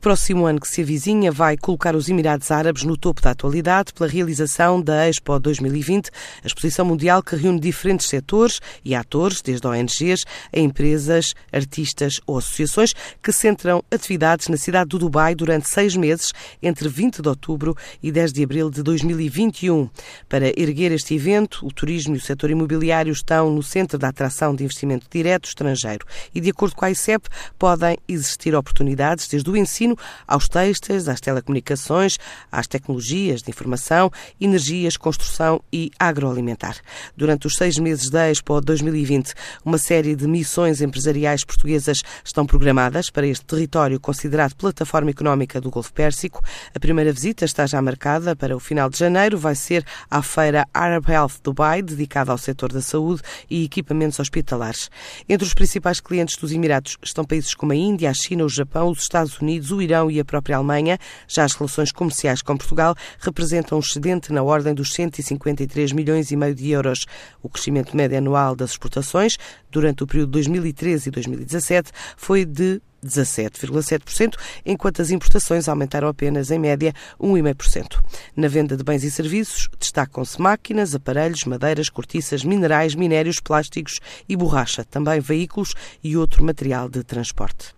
O próximo ano que se avizinha vai colocar os Emirados Árabes no topo da atualidade pela realização da Expo 2020, a exposição mundial que reúne diferentes setores e atores, desde ONGs a empresas, artistas ou associações, que centram atividades na cidade do Dubai durante seis meses, entre 20 de outubro e 10 de abril de 2021. Para erguer este evento, o turismo e o setor imobiliário estão no centro da atração de investimento direto estrangeiro e, de acordo com a ICEP, podem existir oportunidades desde o ensino aos textos, às telecomunicações, às tecnologias de informação, energias, construção e agroalimentar. Durante os seis meses da Expo 2020, uma série de missões empresariais portuguesas estão programadas para este território considerado plataforma económica do Golfo Pérsico. A primeira visita está já marcada para o final de janeiro, vai ser à feira Arab Health Dubai, dedicada ao setor da saúde e equipamentos hospitalares. Entre os principais clientes dos Emirados estão países como a Índia, a China, o Japão, os Estados Unidos, o Irão e a própria Alemanha. Já as relações comerciais com Portugal representam um excedente na ordem dos 153 milhões e meio de euros. O crescimento médio anual das exportações durante o período 2013 e 2017 foi de 17,7%, enquanto as importações aumentaram apenas, em média, 1,5%. Na venda de bens e serviços, destacam-se máquinas, aparelhos, madeiras, cortiças, minerais, minérios, plásticos e borracha, também veículos e outro material de transporte.